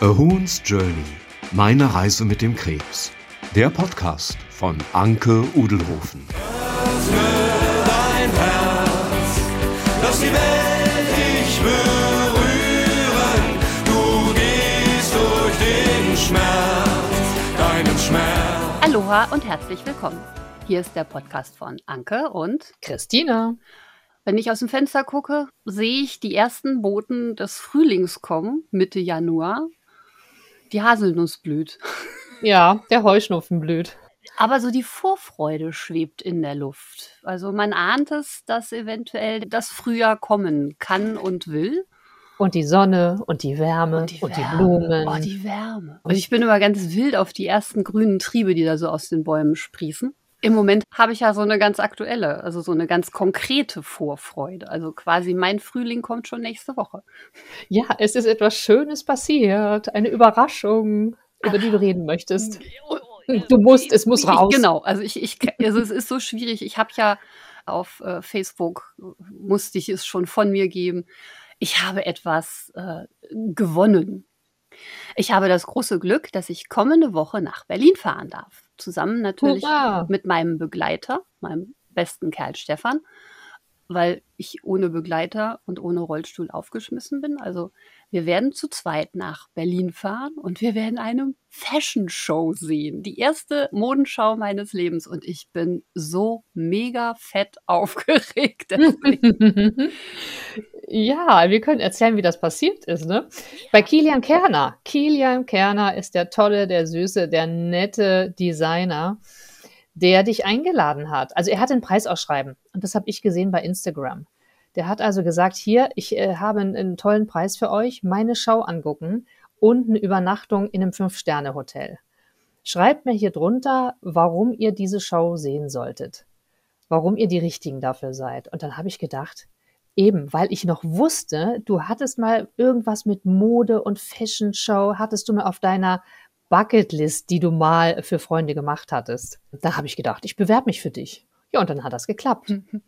A Huhn's Journey. Meine Reise mit dem Krebs. Der Podcast von Anke Udelhofen. Öffne dein Herz, lass die Welt dich berühren. Du gehst durch den Schmerz, deinen Schmerz. Aloha und herzlich willkommen. Hier ist der Podcast von Anke und Christina. wenn ich aus dem Fenster gucke, sehe ich die ersten Boten des Frühlings kommen, Mitte Januar. Die Haselnuss blüht. Ja, der Heuschnupfen blüht. Aber so die Vorfreude schwebt in der Luft. Also man ahnt es, dass eventuell das Frühjahr kommen kann und will. Und die Sonne und die Wärme und die, Blumen. Oh, die Wärme. Und ich bin immer ganz wild auf die ersten grünen Triebe, die da so aus den Bäumen sprießen. Im Moment habe ich ja so eine ganz aktuelle, also so eine ganz konkrete Vorfreude. Also quasi mein Frühling kommt schon nächste Woche. ja, es ist etwas Schönes passiert. Eine Überraschung, über die du reden möchtest. Du musst, es muss raus. Ich, genau, also ich, ich, also es ist so schwierig. Ich habe ja auf äh, Facebook, musste ich es schon von mir geben, ich habe etwas äh, gewonnen. Ich habe das große Glück, dass ich kommende Woche nach Berlin fahren darf. Zusammen natürlich Hurra! mit meinem Begleiter, meinem besten Kerl Stefan, weil ich ohne Begleiter und ohne Rollstuhl aufgeschmissen bin. Also wir werden zu zweit nach Berlin fahren und wir werden eine Fashion Show sehen. Die erste Modenschau meines Lebens und ich bin so mega fett aufgeregt. Ja, wir können erzählen, wie das passiert ist, ne? Bei Kilian Kerner. Kilian Kerner ist der tolle, der süße, der nette Designer, der dich eingeladen hat. Also er hat ein Preisausschreiben und das habe ich gesehen bei Instagram. Der hat also gesagt, hier, ich äh, habe einen, einen tollen Preis für euch, meine Schau angucken und eine Übernachtung in einem Fünf-Sterne-Hotel. Schreibt mir hier drunter, warum ihr diese Show sehen solltet. Warum ihr die Richtigen dafür seid. Und dann habe ich gedacht, Eben, weil ich noch wusste, du hattest mal irgendwas mit Mode und Fashion Show, hattest du mal auf deiner Bucketlist, die du mal für Freunde gemacht hattest. Da habe ich gedacht, ich bewerbe mich für dich. Ja, und dann hat das geklappt.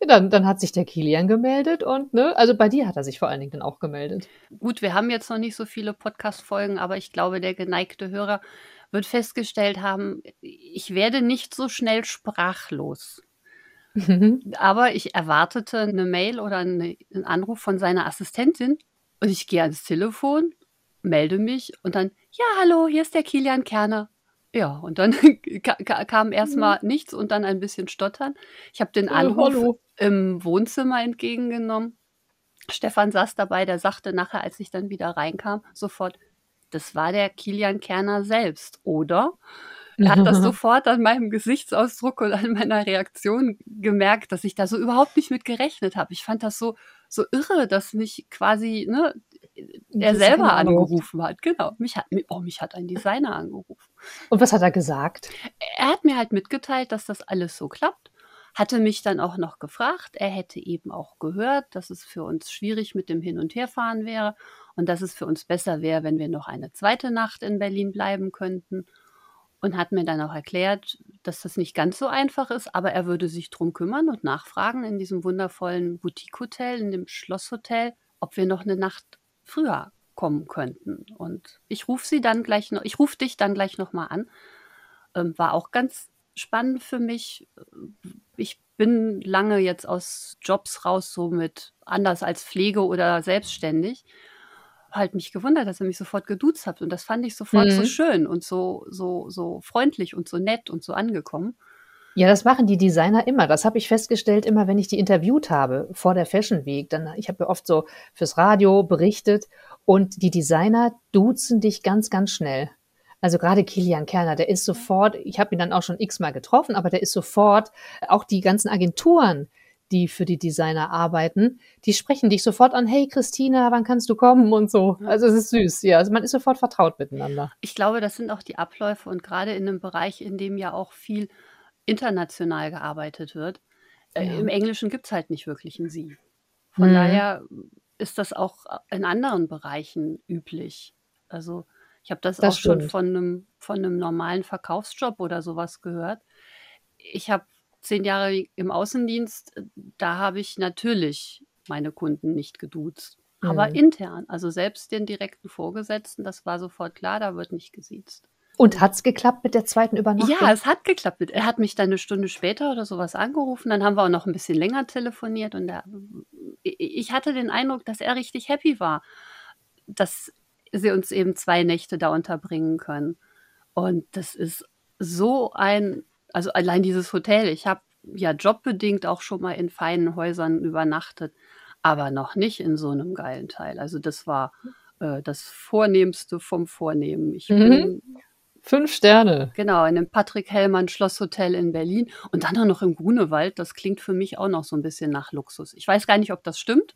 Ja, dann, dann hat sich der Kilian gemeldet und, ne, also bei dir hat er sich vor allen Dingen dann auch gemeldet. Gut, wir haben jetzt noch nicht so viele Podcast-Folgen, aber ich glaube, der geneigte Hörer wird festgestellt haben, ich werde nicht so schnell sprachlos. Aber ich erwartete eine Mail oder eine, einen Anruf von seiner Assistentin und ich gehe ans Telefon, melde mich und dann, ja, hallo, hier ist der Kilian Kerner. Ja, und dann ka ka kam erstmal nichts und dann ein bisschen Stottern. Ich habe den Äh, Anruf hallo. im Wohnzimmer entgegengenommen. Stefan saß dabei, der sagte nachher, als ich dann wieder reinkam, sofort, das war der Kilian Kerner selbst, oder? Er hat das sofort an meinem Gesichtsausdruck und an meiner Reaktion gemerkt, dass ich da so überhaupt nicht mit gerechnet habe. Ich fand das so, so irre, dass mich quasi, ne, er Designer selber angerufen hat. Genau. Mich hat, oh, mich hat ein Designer angerufen. Und was hat er gesagt? Er hat mir halt mitgeteilt, dass das alles so klappt. Hatte mich dann auch noch gefragt. Er hätte eben auch gehört, dass es für uns schwierig mit dem Hin- und Herfahren wäre und dass es für uns besser wäre, wenn wir noch eine zweite Nacht in Berlin bleiben könnten. Und hat mir dann auch erklärt, dass das nicht ganz so einfach ist, aber er würde sich drum kümmern und nachfragen in diesem wundervollen Boutique-Hotel, in dem Schlosshotel, ob wir noch eine Nacht früher kommen könnten. Und ich rufe sie dann gleich noch, ich rufe dich dann gleich noch mal an. Ähm, war auch ganz spannend für mich. Ich bin lange jetzt aus Jobs raus, so mit anders als Pflege oder selbstständig. Halt mich gewundert, dass er mich sofort geduzt hat. Und das fand ich sofort so Mhm. schön und so, so, so freundlich und so nett und so angekommen. Ja, das machen die Designer immer. Das habe ich festgestellt, immer wenn ich die interviewt habe vor der Fashion Week. Dann, ich habe ja oft so fürs Radio berichtet und die Designer duzen dich ganz, ganz schnell. Also gerade Kilian Kerner, der ist sofort, ich habe ihn dann auch schon x-mal getroffen, aber der ist sofort, auch die ganzen Agenturen, die für die Designer arbeiten, die sprechen dich sofort an, hey Christina, wann kannst du kommen und so. Also es ist süß, ja. Also man ist sofort vertraut miteinander. Ich glaube, das sind auch die Abläufe und gerade in einem Bereich, in dem ja auch viel international gearbeitet wird. Äh, Ja. Im Englischen gibt es halt nicht wirklich ein Sie. Von Mhm. daher ist das auch in anderen Bereichen üblich. Also ich habe das, Das auch schon stimmt. von einem, von einem normalen Verkaufsjob oder sowas gehört. Ich habe zehn Jahre im Außendienst, äh, da habe ich natürlich meine Kunden nicht geduzt. aber Mhm. intern. Also selbst den direkten Vorgesetzten, das war sofort klar, da wird nicht gesiezt. Und hat's geklappt mit der zweiten Übernachtung? Ja, es hat geklappt. Er hat mich dann eine Stunde später oder sowas angerufen. Dann haben wir auch noch ein bisschen länger telefoniert und er, ich hatte den Eindruck, dass er richtig happy war, dass sie uns eben zwei Nächte da unterbringen können. Und das ist so ein, also allein dieses Hotel. Ich habe ja jobbedingt auch schon mal in feinen Häusern übernachtet, aber noch nicht in so einem geilen Teil. Also das war äh, das Vornehmste vom Vornehmen. Ich Mhm. bin Fünf Sterne. Genau, in dem Patrick Hellmann Schlosshotel in Berlin und dann auch noch im Grunewald. Das klingt für mich auch noch so ein bisschen nach Luxus. Ich weiß gar nicht, ob das stimmt.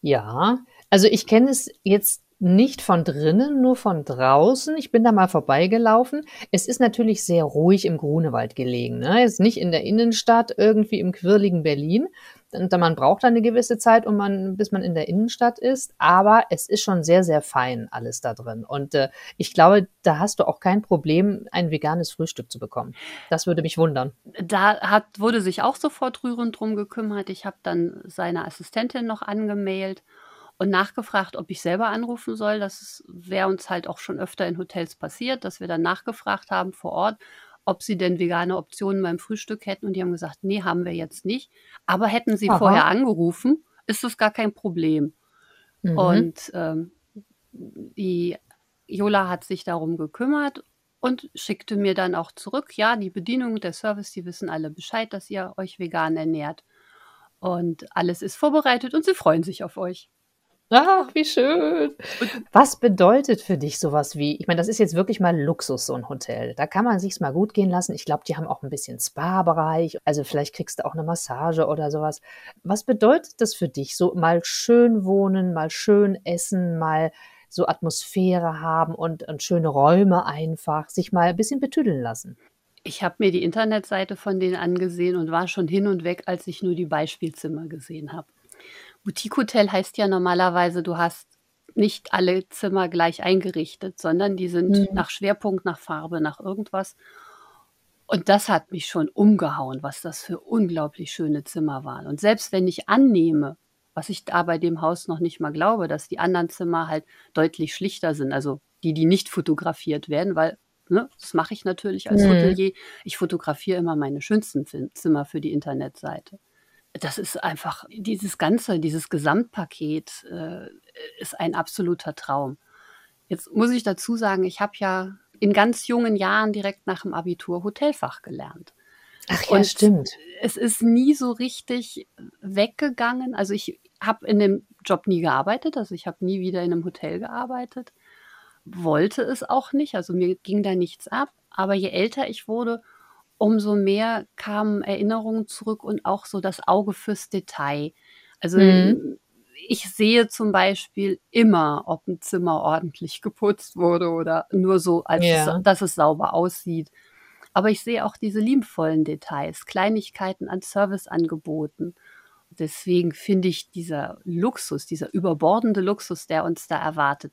Ja, also ich kenne es jetzt nicht von drinnen, nur von draußen. Ich bin da mal vorbeigelaufen. Es ist natürlich sehr ruhig im Grunewald gelegen. Ne? Es ist nicht in der Innenstadt, irgendwie im quirligen Berlin. Und man braucht eine gewisse Zeit, um man, bis man in der Innenstadt ist. Aber es ist schon sehr, sehr fein alles da drin. Und äh, ich glaube, da hast du auch kein Problem, ein veganes Frühstück zu bekommen. Das würde mich wundern. Da hat, wurde sich auch sofort rührend drum gekümmert. Ich habe dann seine Assistentin noch angemailt und nachgefragt, ob ich selber anrufen soll. Das wäre uns halt auch schon öfter in Hotels passiert, dass wir dann nachgefragt haben vor Ort, ob sie denn vegane Optionen beim Frühstück hätten. Und die haben gesagt, nee, haben wir jetzt nicht. Aber hätten sie Aha. vorher angerufen, ist das gar kein Problem. Mhm. Und ähm, die Jola hat sich darum gekümmert und schickte mir dann auch zurück, ja, die Bedienung, der Service, die wissen alle Bescheid, dass ihr euch vegan ernährt. Und alles ist vorbereitet und sie freuen sich auf euch. Ach, wie schön. Was bedeutet für dich sowas wie, ich meine, das ist jetzt wirklich mal Luxus, so ein Hotel. Da kann man sich's mal gut gehen lassen. Ich glaube, die haben auch ein bisschen Spa-Bereich. Also vielleicht kriegst du auch eine Massage oder sowas. Was bedeutet das für dich? So mal schön wohnen, mal schön essen, mal so Atmosphäre haben und, und schöne Räume einfach, sich mal ein bisschen betüdeln lassen. Ich habe mir die Internetseite von denen angesehen und war schon hin und weg, als ich nur die Beispielzimmer gesehen habe. Boutique Hotel heißt ja normalerweise, du hast nicht alle Zimmer gleich eingerichtet, sondern die sind Mhm. nach Schwerpunkt, nach Farbe, nach irgendwas. Und das hat mich schon umgehauen, was das für unglaublich schöne Zimmer waren. Und selbst wenn ich annehme, was ich da bei dem Haus noch nicht mal glaube, dass die anderen Zimmer halt deutlich schlichter sind, also die, die nicht fotografiert werden, weil ne, das mache ich natürlich als Mhm. Hotelier. Ich fotografiere immer meine schönsten Zimmer für die Internetseite. Das ist einfach, dieses Ganze, dieses Gesamtpaket äh, ist ein absoluter Traum. Jetzt muss ich dazu sagen, ich habe ja in ganz jungen Jahren direkt nach dem Abitur Hotelfach gelernt. Ach ja, Und stimmt. es ist nie so richtig weggegangen. Also ich habe in dem Job nie gearbeitet, also ich habe nie wieder in einem Hotel gearbeitet, wollte es auch nicht, also mir ging da nichts ab. Aber je älter ich wurde, umso mehr kamen Erinnerungen zurück und auch so das Auge fürs Detail. Also Mhm. ich sehe zum Beispiel immer, ob ein Zimmer ordentlich geputzt wurde oder nur so, Ja. es, dass es sauber aussieht. Aber ich sehe auch diese liebevollen Details, Kleinigkeiten an Serviceangeboten. Deswegen finde ich dieser Luxus, dieser überbordende Luxus, der uns da erwartet,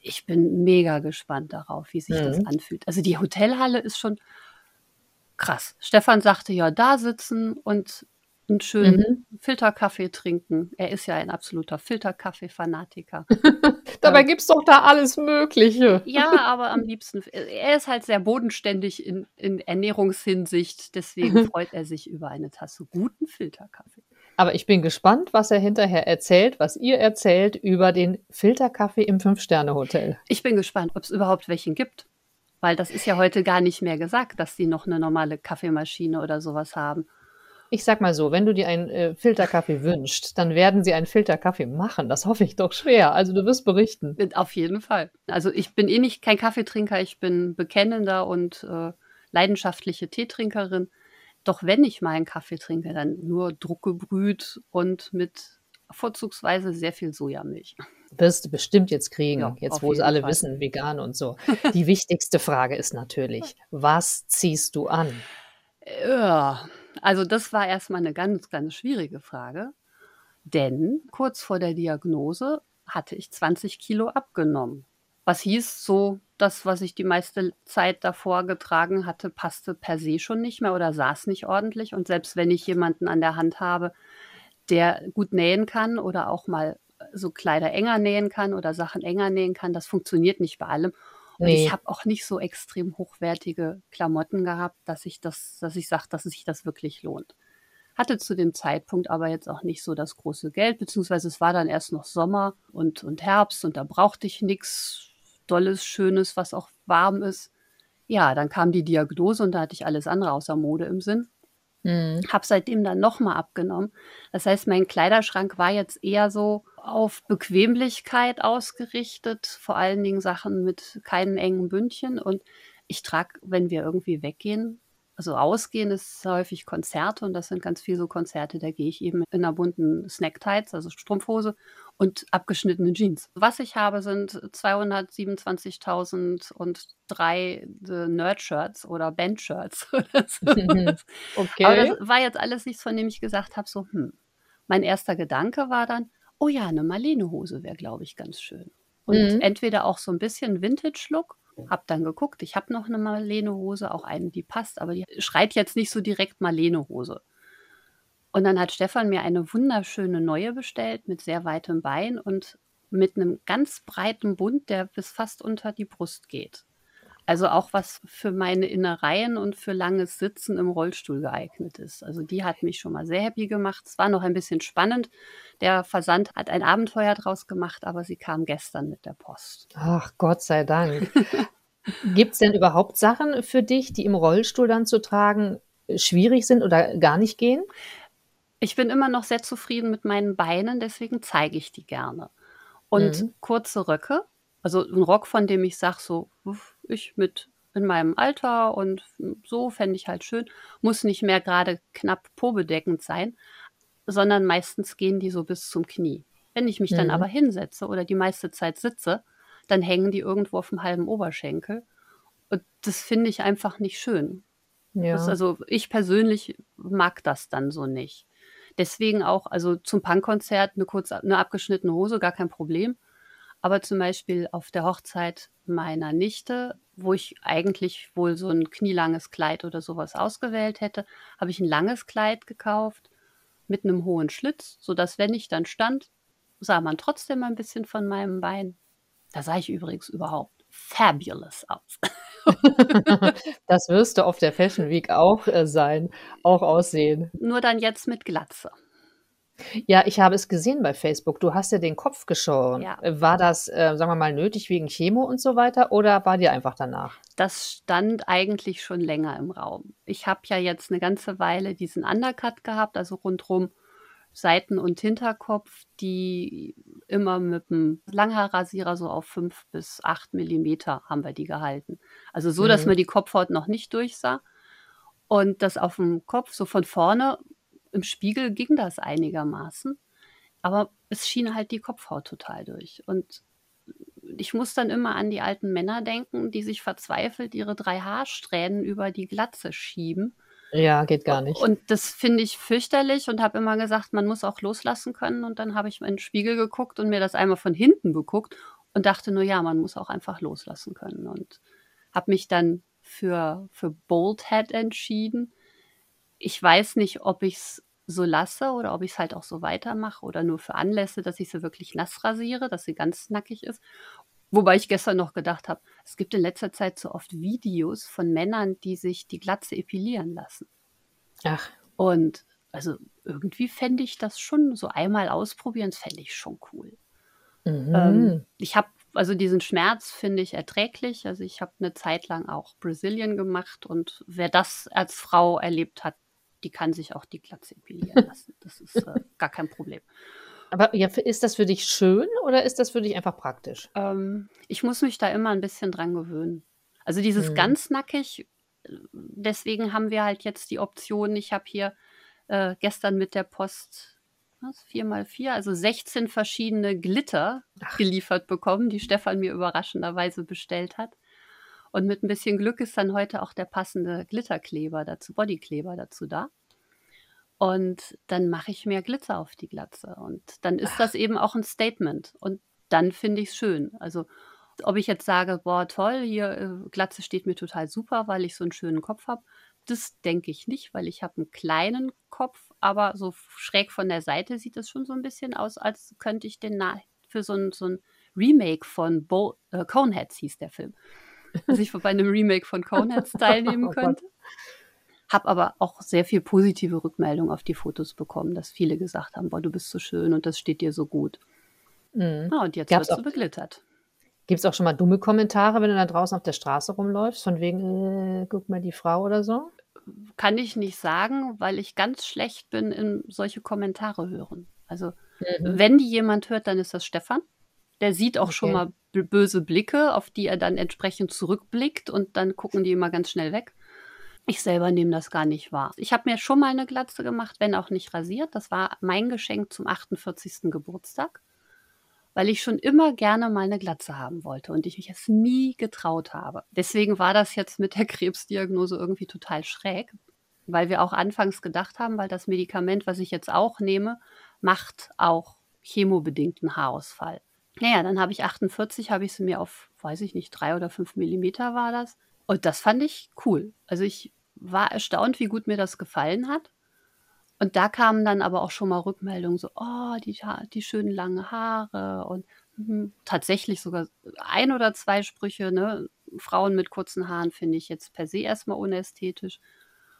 ich bin mega gespannt darauf, wie sich das Mhm. anfühlt. Also die Hotelhalle ist schon krass. Stefan sagte ja, da sitzen und einen schönen Mhm. Filterkaffee trinken. Er ist ja ein absoluter Filterkaffee-Fanatiker. Dabei gibt's doch da alles Mögliche. Ja, aber am liebsten, er ist halt sehr bodenständig in, in Ernährungshinsicht. Deswegen freut er sich über eine Tasse guten Filterkaffee. Aber ich bin gespannt, was er hinterher erzählt, was ihr erzählt über den Filterkaffee im Fünf-Sterne-Hotel. Ich bin gespannt, ob es überhaupt welchen gibt. Weil das ist ja heute gar nicht mehr gesagt, dass die noch eine normale Kaffeemaschine oder sowas haben. Ich sag mal so, wenn du dir einen äh, Filterkaffee wünschst, dann werden sie einen Filterkaffee machen. Das hoffe ich doch schwer. Also du wirst berichten. Auf jeden Fall. Also ich bin eh nicht kein Kaffeetrinker, ich bin bekennender und äh, leidenschaftliche Teetrinkerin. Doch wenn ich mal einen Kaffee trinke, dann nur druckgebrüht und mit vorzugsweise sehr viel Sojamilch. Wirst du bestimmt jetzt kriegen, Ja, jetzt wo es alle Fall. wissen, vegan und so. Die wichtigste Frage ist natürlich, was ziehst du an? Ja, also das war erstmal eine ganz, ganz schwierige Frage. Denn kurz vor der Diagnose hatte ich 20 Kilo abgenommen. Was hieß so, das, was ich die meiste Zeit davor getragen hatte, passte per se schon nicht mehr oder saß nicht ordentlich. Und selbst wenn ich jemanden an der Hand habe, der gut nähen kann oder auch mal so Kleider enger nähen kann oder Sachen enger nähen kann. Das funktioniert nicht bei allem. Und ich Ne. habe auch nicht so extrem hochwertige Klamotten gehabt, dass ich das dass ich sage, dass sich das wirklich lohnt. Hatte zu dem Zeitpunkt aber jetzt auch nicht so das große Geld, beziehungsweise es war dann erst noch Sommer und und Herbst und da brauchte ich nix Dolles, Schönes, was auch warm ist. Ja, dann kam die Diagnose und da hatte ich alles andere außer Mode im Sinn. Mhm. Habe seitdem dann noch mal abgenommen. Das heißt, mein Kleiderschrank war jetzt eher so auf Bequemlichkeit ausgerichtet, vor allen Dingen Sachen mit keinen engen Bündchen. Und ich trage, wenn wir irgendwie weggehen also ausgehen ist häufig Konzerte und das sind ganz viel so Konzerte, da gehe ich eben in 'ner bunten Snacktights, also Strumpfhose und abgeschnittenen Jeans. Was ich habe, sind 227.003 äh, Nerd-Shirts oder Band-Shirts was. Aber das Okay. war jetzt alles nichts, von dem ich gesagt habe, so: „Hm.“ Mein erster Gedanke war dann: „Oh ja, 'ne Marlene-Hose wäre, glaube ich, ganz schön.“ Und Mhm. entweder auch so 'n bisschen Vintage-Look. Habe dann geguckt, ich habe noch 'ne Marlene-Hose, auch eine, die passt, aber die schreit jetzt nicht so direkt Marlene-Hose. Und dann hat Stefan mir eine wunderschöne neue bestellt mit sehr weitem Bein und mit 'nem ganz breiten Bund, der bis fast unter die Brust geht. Also auch was für meine Innereien und für langes Sitzen im Rollstuhl geeignet ist. Also die hat mich schon mal sehr happy gemacht. Es war noch ein bisschen spannend. Der Versand hat ein Abenteuer draus gemacht, aber sie kam gestern mit der Post. Ach, Gott sei Dank. Gibt's denn überhaupt Sachen für dich, die im Rollstuhl dann zu tragen, äh, schwierig sind oder gar nicht gehen? Ich bin immer noch sehr zufrieden mit meinen Beinen, deswegen zeige ich die gerne. Und Mhm. kurze Röcke, also 'n Rock, von dem ich sage, so, uff, ich mit in meinem Alter und so fände ich halt schön, muss nicht mehr grade knapp pobedeckend sein, sondern meistens gehen die so bis zum Knie. Wenn ich mich dann Mhm. aber hinsetze oder die meiste Zeit sitze, dann hängen die irgendwo auf'm halben Oberschenkel und das finde ich einfach nicht schön. Ja. also ich persönlich mag das dann so nicht. Deswegen auch also zum Punkkonzert 'ne kurz 'ne abgeschnittene Hose, gar kein Problem. Aber zum Beispiel auf der Hochzeit meiner Nichte, wo ich eigentlich wohl so 'n knielanges Kleid oder so was ausgewählt hätte, habe ich 'n langes Kleid gekauft mit 'nem hohen Schlitz, sodass, wenn ich dann stand, sah man trotzdem ein bisschen von meinem Bein. Da sah ich übrigens überhaupt fabulous aus. Das wirst du auf der Fashion Week auch, äh, sein auch aussehen. Nur dann jetzt mit Glatze. Ja, ich habe es gesehen bei Facebook. Du hast dir den Kopf geschoren. Ja. War das, äh, sagen wir mal, nötig wegen Chemo und so weiter oder war dir einfach danach? Das stand eigentlich schon länger im Raum. Ich habe ja jetzt 'ne ganze Weile diesen Undercut gehabt, also rundrum Seiten und Hinterkopf, die immer mit'm Langhaarrasierer so auf 5 bis 8 Millimeter haben wir die gehalten. Also so, dass Mhm. man die Kopfhaut noch nicht durchsah. Und das auf'm Kopf so von vorne im Spiegel ging das einigermaßen, aber es schien halt die Kopfhaut total durch. Und ich muss dann immer an die alten Männer denken, die sich verzweifelt ihre 3 Haarsträhnen über die Glatze schieben. Ja, geht gar nicht. Und das finde ich fürchterlich und habe immer gesagt, man muss auch loslassen können. Und dann habe ich in 'n Spiegel geguckt und mir das einmal von hinten beguckt und dachte nur: „Ja, man muss auch einfach loslassen können.“ Und habe mich dann für für Bald Head entschieden. Ich weiß nicht, ob ich's so lasse oder ob ich's halt auch so weitermache oder nur für Anlässe, dass ich sie wirklich nass rasiere, dass sie ganz nackig ist. Wobei ich gestern noch gedacht habe, es gibt in letzter Zeit so oft Videos von Männern, die sich die Glatze epilieren lassen. Ach. Und also irgendwie fände ich das schon so einmal ausprobieren, das fände ich schon cool. Ähm, Mhm. ich habe also diesen Schmerz finde ich erträglich. Also, ich habe 'ne Zeit lang auch Brazilian gemacht und wer das als Frau erlebt hat, die kann sich auch die Glatze epilieren lassen. Das ist, äh, gar kein Problem. Aber ja, ist das für dich schön oder ist das für dich einfach praktisch? Ähm, ich muss mich da immer 'n bisschen dran gewöhnen. Also dieses Mhm. ganz nackig äh, deswegen haben wir halt jetzt die Option ich habe hier, äh, gestern mit der Post was, 4 mal 4, also 16 verschiedene Glitter Ach. geliefert bekommen, die Stefan mir überraschenderweise bestellt hat. Und mit 'n bisschen Glück ist dann heute auch der passende Glitterkleber dazu Bodykleber dazu da. Und dann mache ich mehr Glitzer auf die Glatze und dann ist Ach. das eben auch 'n Statement und dann finde ich's schön. Also, ob ich jetzt sage: „Boah, toll, hier, äh, Glatze steht mir total super, weil ich so 'n schönen Kopf habe“, das denke ich nicht, weil ich habe einen kleinen Kopf, aber so schräg von der Seite sieht es schon so ein bisschen aus, als könnte ich den für so ein, so ein Remake von Bo äh, Coneheads hieß der Film. Dass ich bei einem Remake von Coneheads teilnehmen Oh Gott. könnte. Habe aber auch sehr viel positive Rückmeldung auf die Fotos bekommen, dass viele gesagt haben, boah, du bist so schön und das steht dir so gut. Mhm. Ja, und jetzt Gab's auch- sie beglittert. Gibt es auch schon mal dumme Kommentare, wenn du da draußen auf der Straße rumläufst, von wegen, äh, guck mal die Frau oder so? Kann ich nicht sagen, weil ich ganz schlecht bin in solche Kommentare hören. Also Mhm. wenn die jemand hört, dann ist das Stefan. Der sieht auch schon Okay. mal b- böse Blicke, auf die er dann entsprechend zurückblickt und dann gucken die immer ganz schnell weg. Ich selber nehme das gar nicht wahr. Ich habe mir schon mal eine Glatze gemacht, wenn auch nicht rasiert. Das war mein Geschenk zum 48. Geburtstag, weil ich schon immer gerne mal eine Glatze haben wollte und ich mich es nie getraut habe. Deswegen war das jetzt mit der Krebsdiagnose irgendwie total schräg, weil wir auch anfangs gedacht haben, weil das Medikament, was ich jetzt auch nehme, macht auch chemobedingten Haarausfall. Naja, dann habe ich 48, habe ich sie mir auf, weiß ich nicht, drei oder fünf Millimeter war das. Und das fand ich cool. Also ich war erstaunt, wie gut mir das gefallen hat. Und da kamen dann aber auch schon mal Rückmeldungen, so, oh, die, die schönen langen Haare und mhm, tatsächlich sogar ein oder zwei Sprüche, ne? Frauen mit kurzen Haaren finde ich jetzt per se erstmal unästhetisch.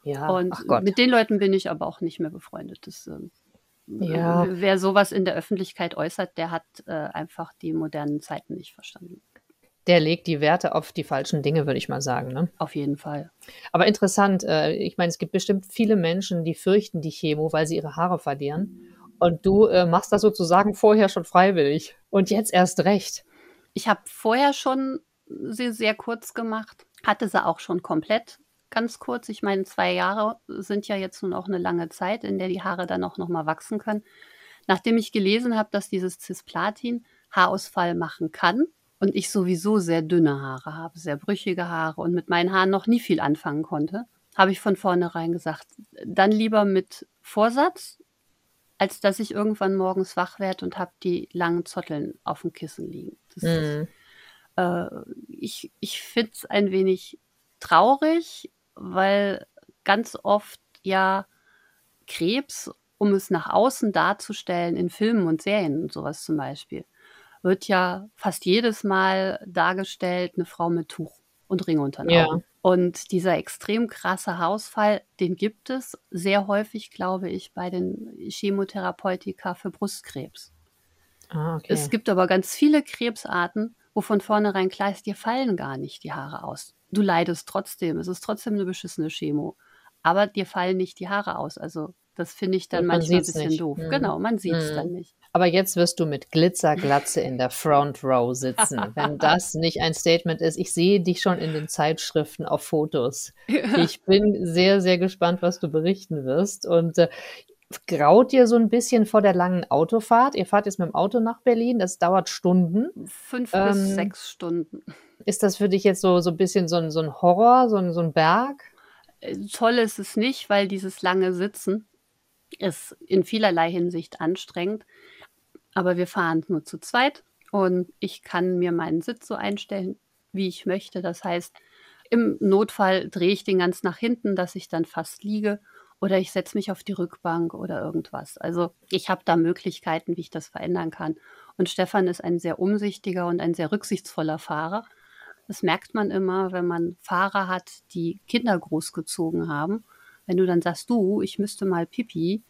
Ja, Und ach Gott. mit den Leuten bin ich aber auch nicht mehr befreundet. Das, ähm, Ja. äh, Wer sowas in der Öffentlichkeit äußert, der hat äh, einfach die modernen Zeiten nicht verstanden. Der legt die Werte auf die falschen Dinge, würde ich mal sagen. Ne? Auf jeden Fall. Aber interessant, äh, ich meine, es gibt bestimmt viele Menschen, die fürchten die Chemo, weil sie ihre Haare verlieren. Und du äh, machst das sozusagen vorher schon freiwillig. Und jetzt erst recht. Ich habe vorher schon sie sehr kurz gemacht, hatte sie auch schon komplett ganz kurz. Ich meine, zwei Jahre sind ja jetzt nun auch eine lange Zeit, in der die Haare dann auch nochmal wachsen können. Nachdem ich gelesen habe, dass dieses Cisplatin Haarausfall machen kann und ich sowieso sehr dünne Haare habe, sehr brüchige Haare und mit meinen Haaren noch nie viel anfangen konnte, habe ich von vornherein gesagt, dann lieber mit Vorsatz, als dass ich irgendwann morgens wach werde und habe die langen Zotteln auf dem Kissen liegen. Das ist, Mhm. äh, ich ich finde es ein wenig traurig, weil ganz oft ja Krebs, um es nach außen darzustellen, in Filmen und Serien und sowas zum Beispiel, wird ja fast jedes Mal dargestellt, eine Frau mit Tuch und Ring unter den Ja. Augen. Und dieser extrem krasse Haarausfall, den gibt es sehr häufig, glaube ich, bei den Chemotherapeutika für Brustkrebs. Ah, okay. Es gibt aber ganz viele Krebsarten, wo von vornherein klar ist, dir fallen gar nicht die Haare aus. Du leidest trotzdem, es ist trotzdem eine beschissene Chemo, aber dir fallen nicht die Haare aus. Also das finde ich dann man manchmal ein bisschen nicht. doof. Mhm. Genau, man sieht es Mhm. dann nicht. Aber jetzt wirst du mit Glitzerglatze in der Front Row sitzen. Wenn das nicht ein Statement ist, ich sehe dich schon in den Zeitschriften auf Fotos. Ich bin sehr, sehr gespannt, was du berichten wirst. Und äh, graut dir so ein bisschen vor der langen Autofahrt? Ihr fahrt jetzt mit dem Auto nach Berlin, das dauert Stunden. Fünf Ähm, bis sechs Stunden. Ist das für dich jetzt so, so ein bisschen so ein, so ein Horror, so ein, so ein Berg? Äh, Toll ist es nicht, weil dieses lange Sitzen ist in vielerlei Hinsicht anstrengend. Aber wir fahren nur zu zweit und ich kann mir meinen Sitz so einstellen, wie ich möchte. Das heißt, im Notfall drehe ich den ganz nach hinten, dass ich dann fast liege oder ich setze mich auf die Rückbank oder irgendwas. Also ich habe da Möglichkeiten, wie ich das verändern kann. Und Stefan ist ein sehr umsichtiger und ein sehr rücksichtsvoller Fahrer. Das merkt man immer, wenn man Fahrer hat, die Kinder großgezogen haben. Wenn du dann sagst, du, ich müsste mal Pipi,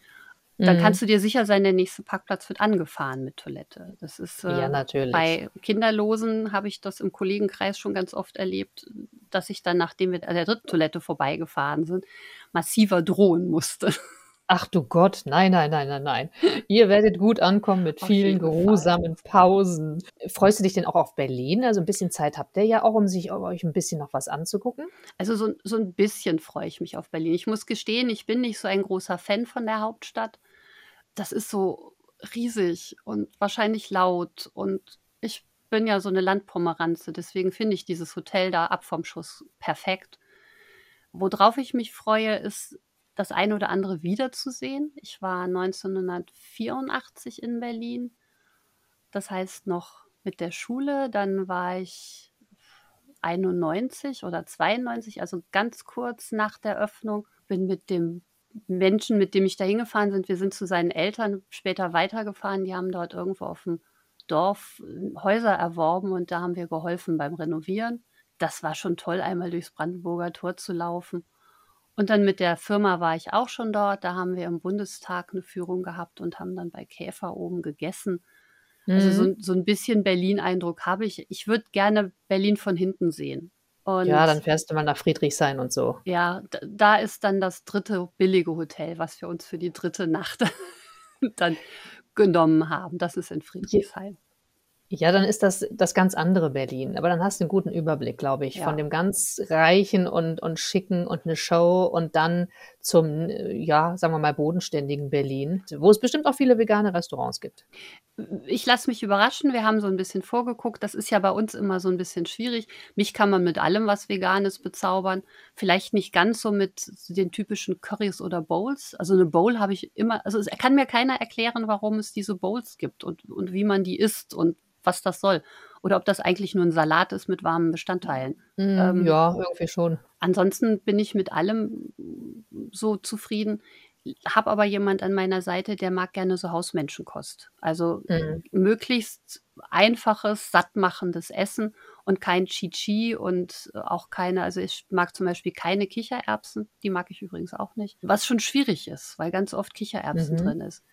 dann Mhm. kannst du dir sicher sein, der nächste Parkplatz wird angefahren mit Toilette. Das ist äh, Ja, natürlich. bei Kinderlosen habe ich das im Kollegenkreis schon ganz oft erlebt, dass ich dann, nachdem wir an der dritten Toilette vorbeigefahren sind, massiver drohen musste. Ach du Gott, nein, nein, nein, nein, nein. Ihr werdet gut ankommen mit Auf vielen jeden Fall. geruhsamen Pausen. Freust du dich denn auch auf Berlin? Also ein bisschen Zeit habt ihr ja auch, um sich um euch ein bisschen noch was anzugucken. Also so, so ein bisschen freue ich mich auf Berlin. Ich muss gestehen, ich bin nicht so ein großer Fan von der Hauptstadt. Das ist so riesig und wahrscheinlich laut und bin ja so eine Landpomeranze, deswegen finde ich dieses Hotel da ab vom Schuss perfekt. Worauf ich mich freue, ist das eine oder andere wiederzusehen. Ich war 1984 in Berlin, das heißt noch mit der Schule. Dann war ich 91 oder 92, also ganz kurz nach der Öffnung. Bin mit dem Menschen, mit dem ich da hingefahren sind, wir sind zu seinen Eltern später weitergefahren. Die haben dort irgendwo auf dem Dorf äh, Häuser erworben und da haben wir geholfen beim Renovieren. Das war schon toll, einmal durchs Brandenburger Tor zu laufen. Und dann mit der Firma war ich auch schon dort. Da haben wir im Bundestag eine Führung gehabt und haben dann bei Käfer oben gegessen. Also so, Mhm. so ein bisschen Berlin-Eindruck habe ich. Ich würde gerne Berlin von hinten sehen. Ja, dann Und fährst du mal nach Friedrichshain und so. ja, d- da ist dann das dritte billige Hotel, was wir uns für die dritte Nacht dann genommen haben. Das ist in Friedrichshain. Ja, dann ist das das ganz andere Berlin. Aber dann hast du einen guten Überblick, glaube ich, von Ja. dem ganz Reichen und und Schicken und eine Show und dann zum, ja, sagen wir mal, bodenständigen Berlin, wo es bestimmt auch viele vegane Restaurants gibt. Ich lasse mich überraschen. Wir haben so ein bisschen vorgeguckt. Das ist ja bei uns immer so ein bisschen schwierig. Mich kann man mit allem was Veganes bezaubern. Vielleicht nicht ganz so mit den typischen Currys oder Bowls. Also eine Bowl habe ich immer also, es kann mir keiner erklären, warum es diese Bowls gibt und und wie man die isst und was das soll. Oder ob das eigentlich nur ein Salat ist mit warmen Bestandteilen. Hm, Ähm, ja, irgendwie schon. ansonsten bin ich mit allem so zufrieden, habe aber jemand an meiner Seite, der mag gerne so Hausmenschenkost. Also Mhm. möglichst einfaches, sattmachendes Essen und kein Chi-Chi und auch keine, also ich mag zum Beispiel keine Kichererbsen, die mag ich übrigens auch nicht, was schon schwierig ist, weil ganz oft Kichererbsen Mhm. drin ist.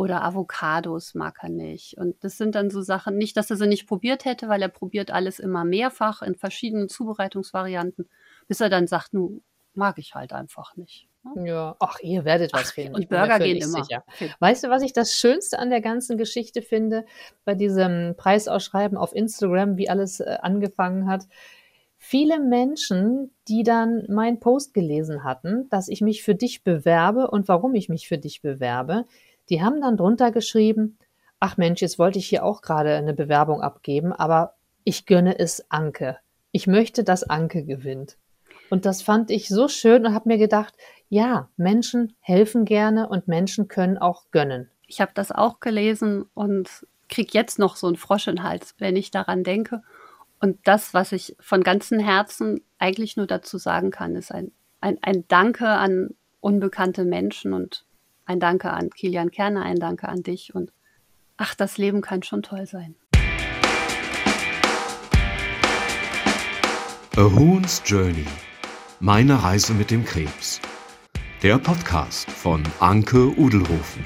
Oder Avocados mag er nicht. Und das sind dann so Sachen, nicht, dass er sie nicht probiert hätte, weil er probiert alles immer mehrfach in verschiedenen Zubereitungsvarianten, bis er dann sagt, nu, mag ich halt einfach nicht. ne? Ja. Ach, ihr werdet was Ach, finden. und Burger gehen immer. sicher. Weißt du, was ich das Schönste an der ganzen Geschichte finde? Bei diesem Preisausschreiben auf Instagram, wie alles äh, angefangen hat. Viele Menschen, die dann meinen Post gelesen hatten, dass ich mich für dich bewerbe und warum ich mich für dich bewerbe, die haben dann drunter geschrieben, ach Mensch, jetzt wollte ich hier auch gerade eine Bewerbung abgeben, aber ich gönne es Anke. Ich möchte, dass Anke gewinnt. Und das fand ich so schön und habe mir gedacht, ja, Menschen helfen gerne und Menschen können auch gönnen. Ich habe das auch gelesen und kriege jetzt noch so einen Frosch in den Hals, wenn ich daran denke. Und das, was ich von ganzem Herzen eigentlich nur dazu sagen kann, ist ein, ein, ein Danke an unbekannte Menschen und ein Danke an Kilian Kerner, ein Danke an dich. Und ach, das Leben kann schon toll sein. A Hoon's Journey. Meine Reise mit dem Krebs. Der Podcast von Anke Udelhofen.